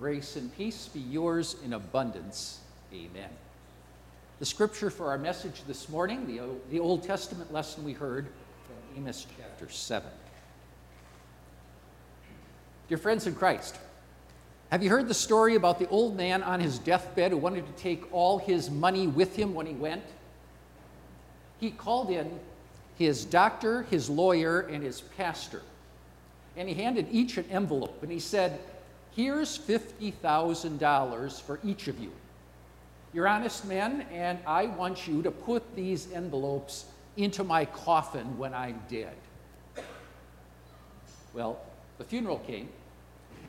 Grace and peace be yours in abundance. Amen. The scripture for our message this morning, the, the Old Testament lesson we heard from Amos chapter 7. Dear friends in Christ, have you heard the story about the old man on his deathbed who wanted to take all his money with him when he went? He called in his doctor, his lawyer, and his pastor. And he handed each an envelope and he said, Here's $50,000 for each of you. You're honest men, and I want you to put these envelopes into my coffin when I'm dead. Well, the funeral came,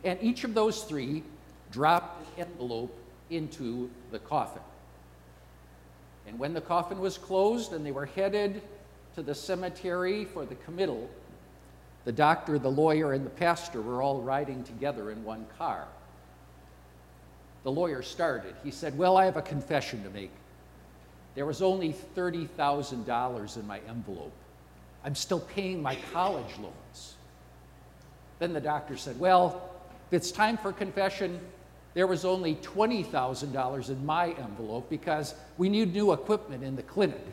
and each of those three dropped an envelope into the coffin. And when the coffin was closed and they were headed to the cemetery for the committal, the doctor, the lawyer, and the pastor were all riding together in one car. The lawyer started. He said, Well, I have a confession to make. There was only $30,000 in my envelope. I'm still paying my college loans. Then the doctor said, Well, if it's time for confession, there was only $20,000 in my envelope because we need new equipment in the clinic.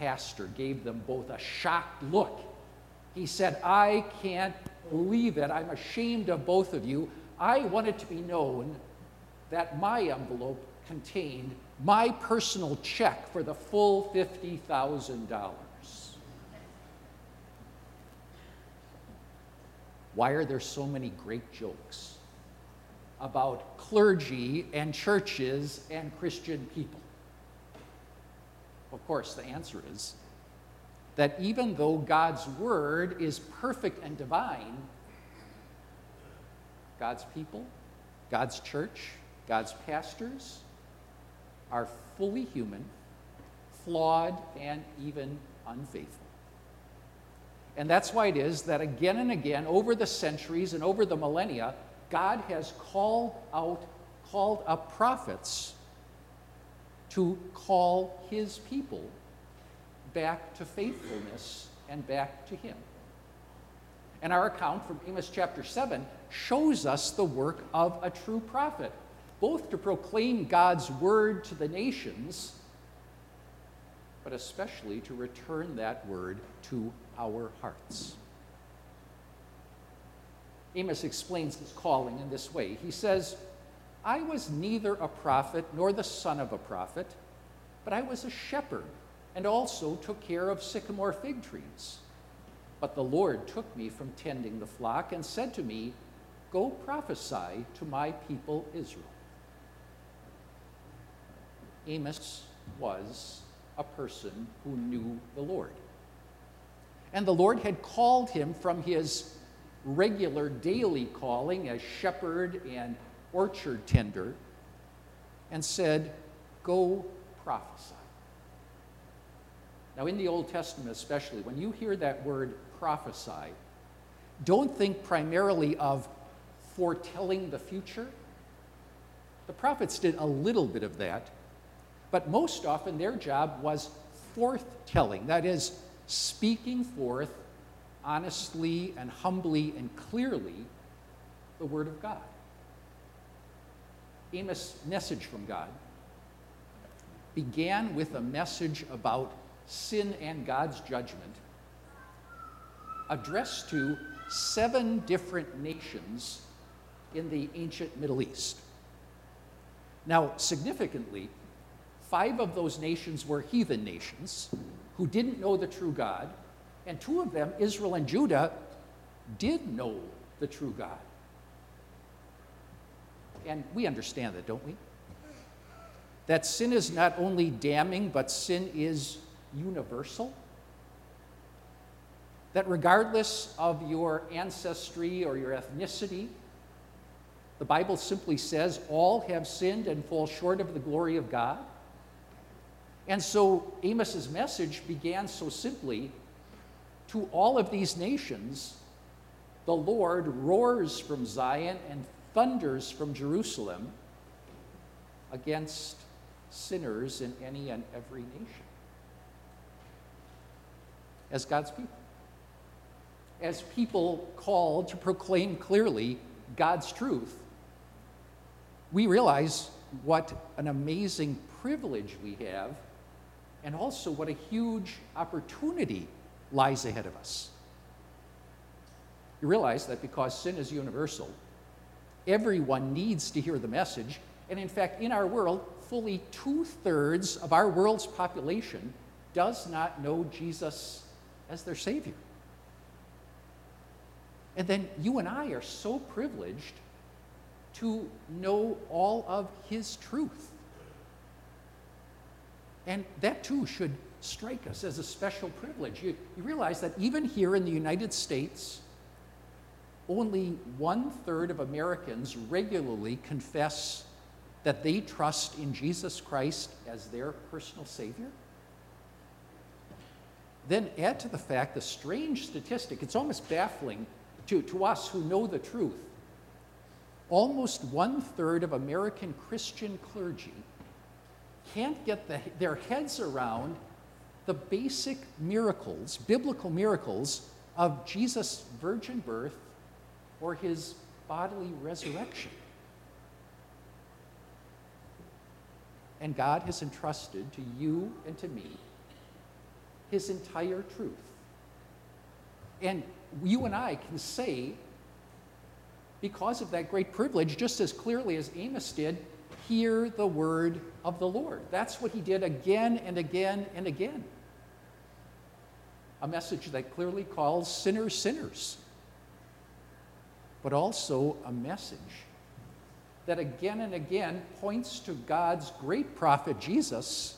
Pastor gave them both a shocked look. He said, I can't believe it. I'm ashamed of both of you. I want it to be known that my envelope contained my personal check for the full $50,000. Why are there so many great jokes about clergy and churches and Christian people? Of course, the answer is that even though God's word is perfect and divine, God's people, God's church, God's pastors are fully human, flawed, and even unfaithful. And that's why it is that again and again, over the centuries and over the millennia, God has called out, called up prophets to call his people back to faithfulness and back to him. And our account from Amos chapter 7 shows us the work of a true prophet, both to proclaim God's word to the nations, but especially to return that word to our hearts. Amos explains his calling in this way. He says, I was neither a prophet nor the son of a prophet, but I was a shepherd and also took care of sycamore fig trees. But the Lord took me from tending the flock and said to me, Go prophesy to my people Israel. Amos was a person who knew the Lord. And the Lord had called him from his regular daily calling as shepherd and orchard tender and said, Go prophesy. Now, in the Old Testament especially, when you hear that word prophesy, don't think primarily of foretelling the future. The prophets did a little bit of that, but most often their job was forthtelling, that is, speaking forth honestly and humbly and clearly the Word of God. Amos' message from God began with a message about sin and God's judgment addressed to seven different nations in the ancient Middle East. Now, significantly, five of those nations were heathen nations who didn't know the true God, and two of them, Israel and Judah, did know the true God. And we understand that, don't we? That sin is not only damning, but sin is universal. That regardless of your ancestry or your ethnicity, the Bible simply says all have sinned and fall short of the glory of God. And so Amos's message began so simply to all of these nations, the Lord roars from Zion and thunders from Jerusalem against sinners in any and every nation. As God's people. As people called to proclaim clearly God's truth, we realize what an amazing privilege we have and also what a huge opportunity lies ahead of us. You realize that because sin is universal, everyone needs to hear the message. And in fact, in our world, fully two thirds of our world's population does not know Jesus as their Savior. And then you and I are so privileged to know all of His truth. And that too should strike us as a special privilege. You, you realize that even here in the United States, only one third of Americans regularly confess that they trust in Jesus Christ as their personal Savior. Then add to the fact the strange statistic, it's almost baffling to, to us who know the truth. Almost one third of American Christian clergy can't get the, their heads around the basic miracles, biblical miracles, of Jesus' virgin birth or his bodily resurrection. And God has entrusted to you and to me his entire truth. And you and I can say, because of that great privilege, just as clearly as Amos did, hear the word of the Lord. That's what he did again and again and again. A message that clearly calls sinners sinners, but also a message that again and again points to God's great prophet Jesus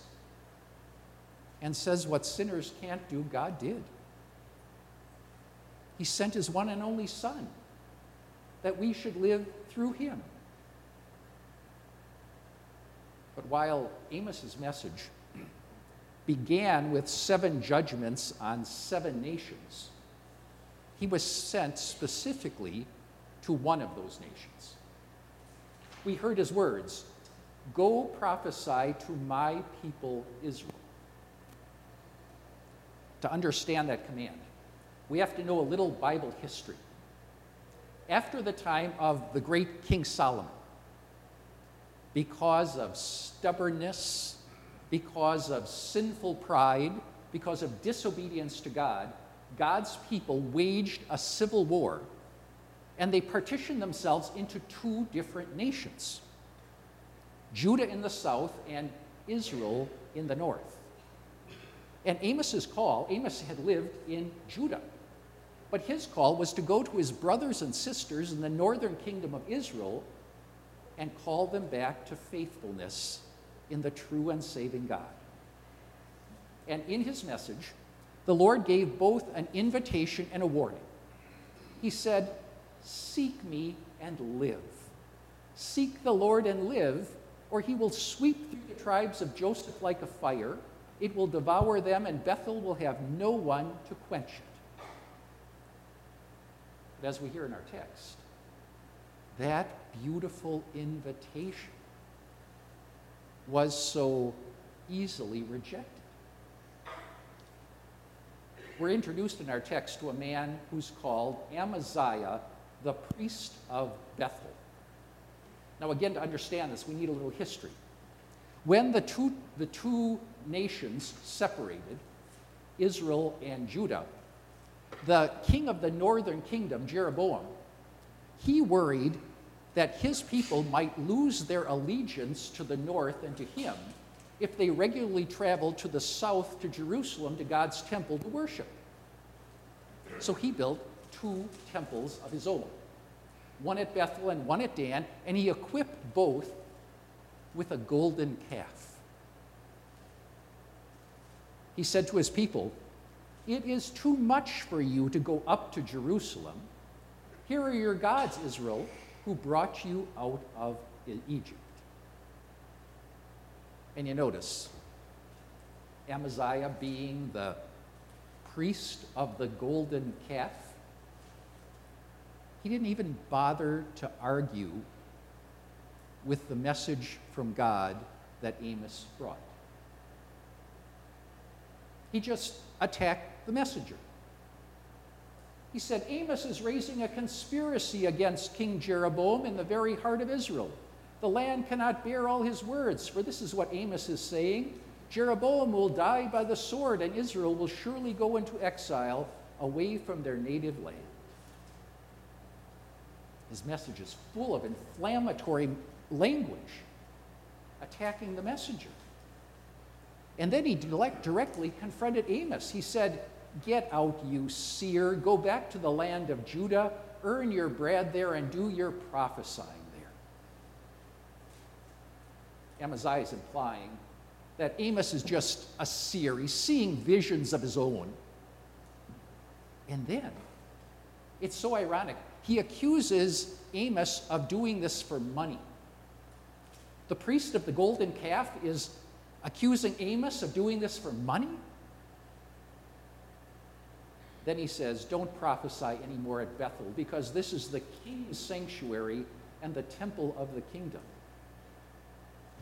and says what sinners can't do, God did. He sent his one and only Son that we should live through him. But while Amos's message began with seven judgments on seven nations, he was sent specifically to one of those nations. We heard his words Go prophesy to my people Israel. To understand that command, we have to know a little Bible history. After the time of the great King Solomon, because of stubbornness, because of sinful pride, because of disobedience to God, God's people waged a civil war and they partitioned themselves into two different nations Judah in the south and Israel in the north. And Amos's call, Amos had lived in Judah, but his call was to go to his brothers and sisters in the northern kingdom of Israel and call them back to faithfulness in the true and saving God. And in his message, the Lord gave both an invitation and a warning. He said, Seek me and live. Seek the Lord and live, or he will sweep through the tribes of Joseph like a fire. It will devour them, and Bethel will have no one to quench it. But as we hear in our text, that beautiful invitation was so easily rejected. We're introduced in our text to a man who's called Amaziah the priest of Bethel. Now, again, to understand this, we need a little history. When the two, the two nations separated, Israel and Judah, the king of the northern kingdom, Jeroboam, he worried that his people might lose their allegiance to the north and to him if they regularly traveled to the south to Jerusalem to God's temple to worship. So he built two temples of his own one at Bethel and one at Dan, and he equipped both with a golden calf. He said to his people, It is too much for you to go up to Jerusalem. Here are your gods, Israel, who brought you out of Egypt. And you notice, Amaziah being the priest of the golden calf, he didn't even bother to argue with the message from God that Amos brought. He just attacked the messenger. He said, Amos is raising a conspiracy against King Jeroboam in the very heart of Israel. The land cannot bear all his words, for this is what Amos is saying Jeroboam will die by the sword, and Israel will surely go into exile away from their native land. His message is full of inflammatory language attacking the messenger. And then he directly confronted Amos. He said, Get out, you seer. Go back to the land of Judah, earn your bread there, and do your prophesying there. Amaziah is implying that Amos is just a seer. He's seeing visions of his own. And then, it's so ironic, he accuses Amos of doing this for money. The priest of the golden calf is accusing Amos of doing this for money. Then he says, Don't prophesy anymore at Bethel because this is the king's sanctuary and the temple of the kingdom.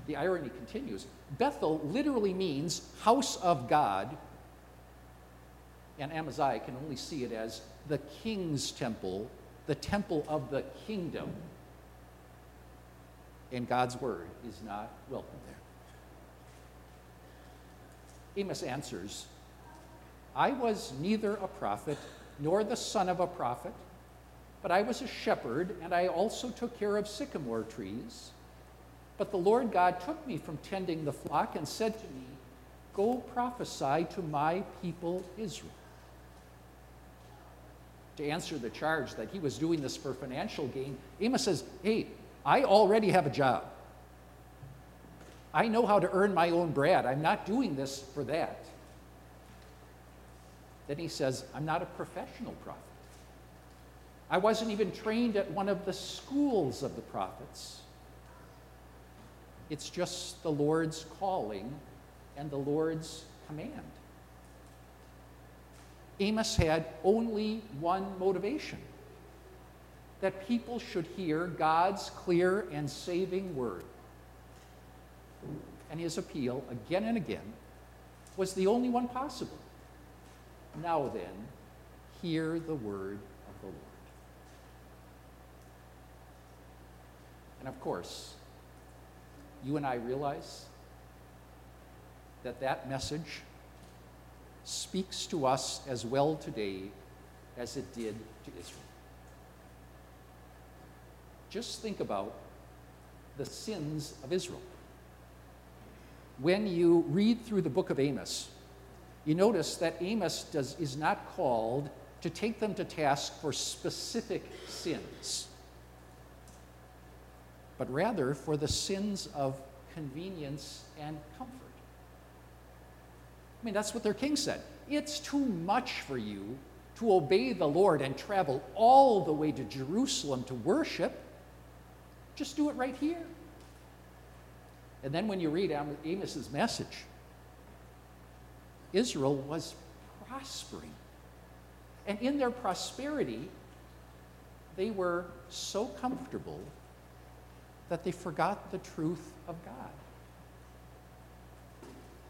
The irony continues. Bethel literally means house of God, and Amaziah can only see it as the king's temple, the temple of the kingdom. And God's word is not welcome there. Amos answers, I was neither a prophet nor the son of a prophet, but I was a shepherd, and I also took care of sycamore trees. But the Lord God took me from tending the flock and said to me, Go prophesy to my people Israel. To answer the charge that he was doing this for financial gain, Amos says, Hey, I already have a job. I know how to earn my own bread. I'm not doing this for that. Then he says, I'm not a professional prophet. I wasn't even trained at one of the schools of the prophets. It's just the Lord's calling and the Lord's command. Amos had only one motivation that people should hear God's clear and saving word and his appeal again and again was the only one possible. Now then, hear the word of the Lord. And of course, you and I realize that that message speaks to us as well today as it did to Israel. Just think about the sins of Israel when you read through the book of Amos, you notice that Amos does, is not called to take them to task for specific sins, but rather for the sins of convenience and comfort. I mean, that's what their king said. It's too much for you to obey the Lord and travel all the way to Jerusalem to worship. Just do it right here. And then when you read Amos's message, Israel was prospering. And in their prosperity, they were so comfortable that they forgot the truth of God.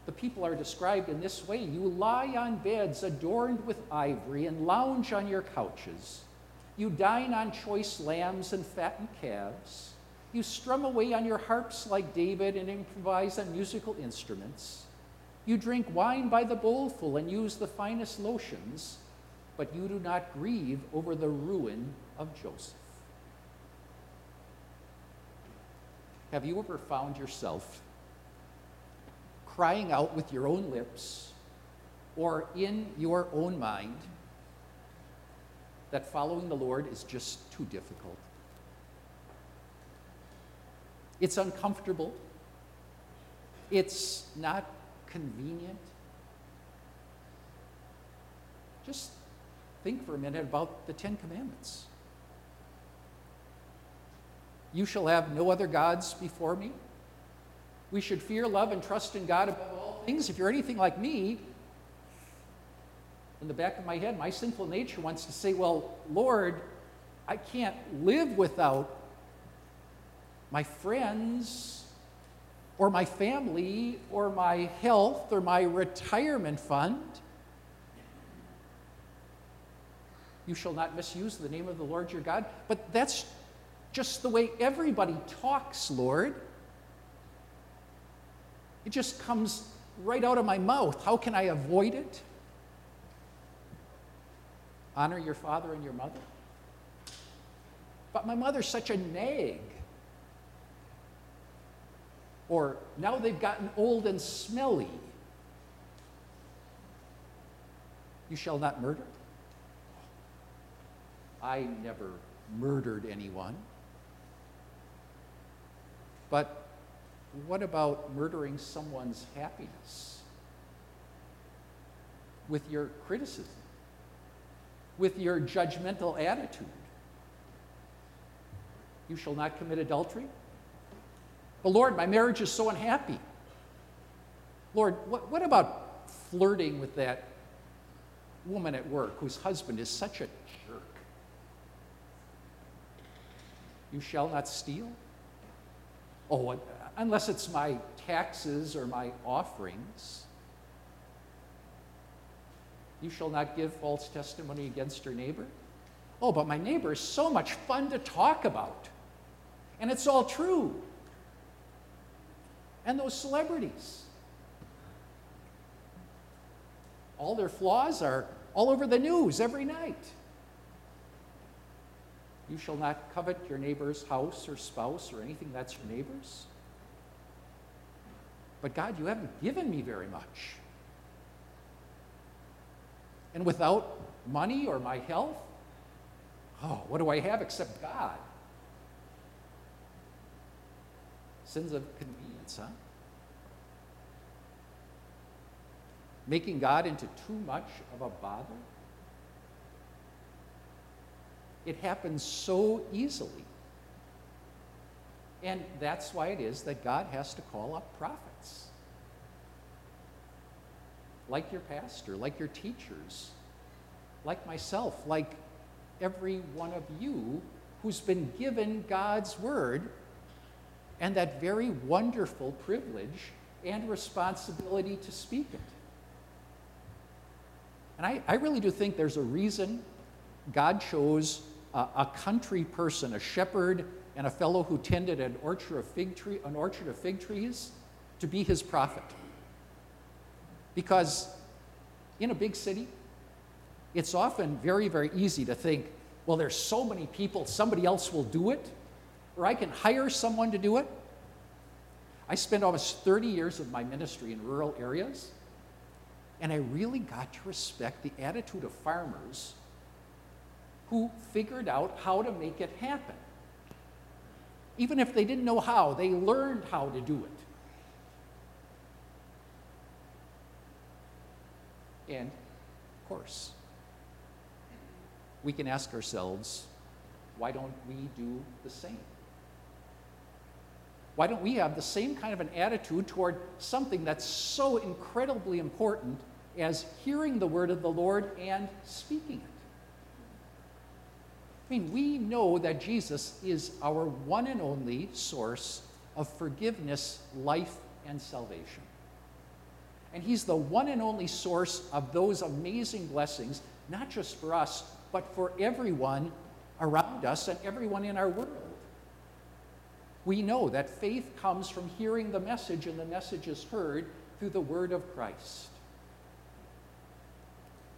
The people are described in this way You lie on beds adorned with ivory and lounge on your couches. You dine on choice lambs and fattened calves. You strum away on your harps like David and improvise on musical instruments. You drink wine by the bowlful and use the finest lotions, but you do not grieve over the ruin of Joseph. Have you ever found yourself crying out with your own lips or in your own mind that following the Lord is just too difficult? It's uncomfortable. It's not convenient. Just think for a minute about the Ten Commandments. You shall have no other gods before me. We should fear, love, and trust in God above all things. If you're anything like me, in the back of my head, my sinful nature wants to say, Well, Lord, I can't live without my friends or my family or my health or my retirement fund. You shall not misuse the name of the Lord your God. But that's just the way everybody talks, Lord. It just comes right out of my mouth. How can I avoid it? Honor your father and your mother. But my mother's such a nag. Or now they've gotten old and smelly. You shall not murder. I never murdered anyone. But what about murdering someone's happiness? With your criticism, with your judgmental attitude. You shall not commit adultery. But Lord, my marriage is so unhappy. Lord, what, what about flirting with that woman at work whose husband is such a jerk? You shall not steal? Oh, unless it's my taxes or my offerings. You shall not give false testimony against your neighbor. Oh, but my neighbor is so much fun to talk about. And it's all true. And those celebrities. All their flaws are all over the news every night. You shall not covet your neighbor's house or spouse or anything that's your neighbor's. But God, you haven't given me very much. And without money or my health, oh, what do I have except God? Sins of convenience, huh? Making God into too much of a bother? It happens so easily. And that's why it is that God has to call up prophets. Like your pastor, like your teachers, like myself, like every one of you who's been given God's word and that very wonderful privilege and responsibility to speak it. And I, I really do think there's a reason God chose a, a country person, a shepherd, and a fellow who tended an orchard of fig tree, an orchard of fig trees, to be his prophet. Because in a big city, it's often very, very easy to think, well, there's so many people, somebody else will do it, or I can hire someone to do it. I spent almost 30 years of my ministry in rural areas, and I really got to respect the attitude of farmers who figured out how to make it happen. Even if they didn't know how, they learned how to do it. And, of course, we can ask ourselves, why don't we do the same? Why don't we have the same kind of an attitude toward something that's so incredibly important as hearing the word of the Lord and speaking it? I mean, we know that Jesus is our one and only source of forgiveness, life, and salvation. And He's the one and only source of those amazing blessings, not just for us, but for everyone around us and everyone in our world. We know that faith comes from hearing the message, and the message is heard through the word of Christ.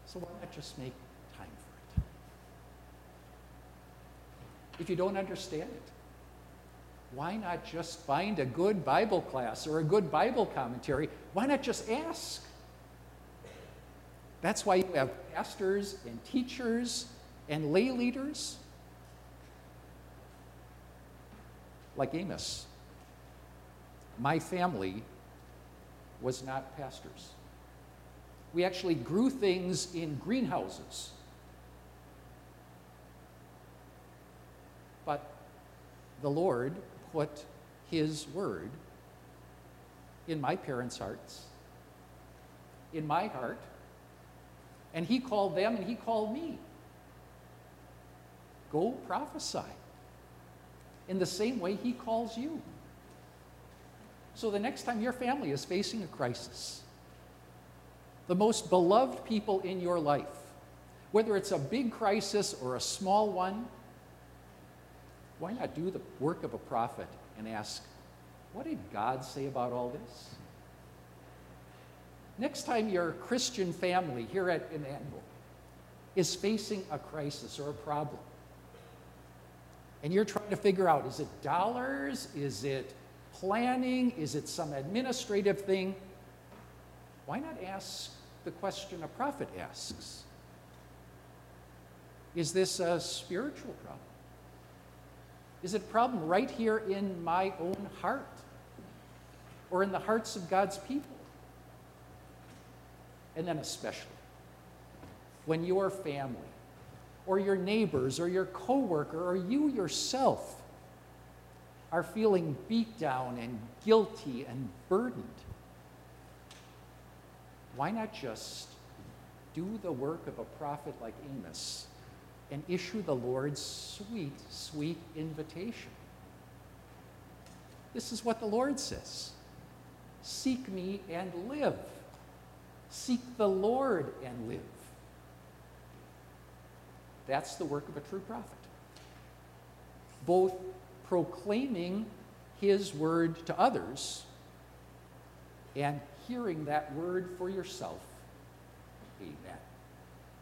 So why not just make time for it? if you don't understand it? Why not just find a good Bible class or a good Bible commentary? Why not just ask? That's why you have pastors and teachers and lay leaders like Amos. My family was not pastors. We actually grew things in greenhouses But the Lord put His word in my parents' hearts, in my heart, and He called them and He called me. Go prophesy in the same way He calls you. So the next time your family is facing a crisis, the most beloved people in your life Whether it's a big crisis or a small one, why not do the work of a prophet and ask, what did God say about all this? Next time your Christian family here at Emmanuel is facing a crisis or a problem, and you're trying to figure out is it dollars? Is it planning? Is it some administrative thing? Why not ask the question a prophet asks? Is this a spiritual problem? Is it a problem right here in my own heart or in the hearts of God's people? And then, especially, when your family or your neighbors or your coworker or you yourself are feeling beat down and guilty and burdened, why not just do the work of a prophet like Amos and issue the Lord's sweet, sweet invitation? This is what the Lord says Seek me and live. Seek the Lord and live. That's the work of a true prophet. Both proclaiming his word to others and hearing that word for yourself. Amen.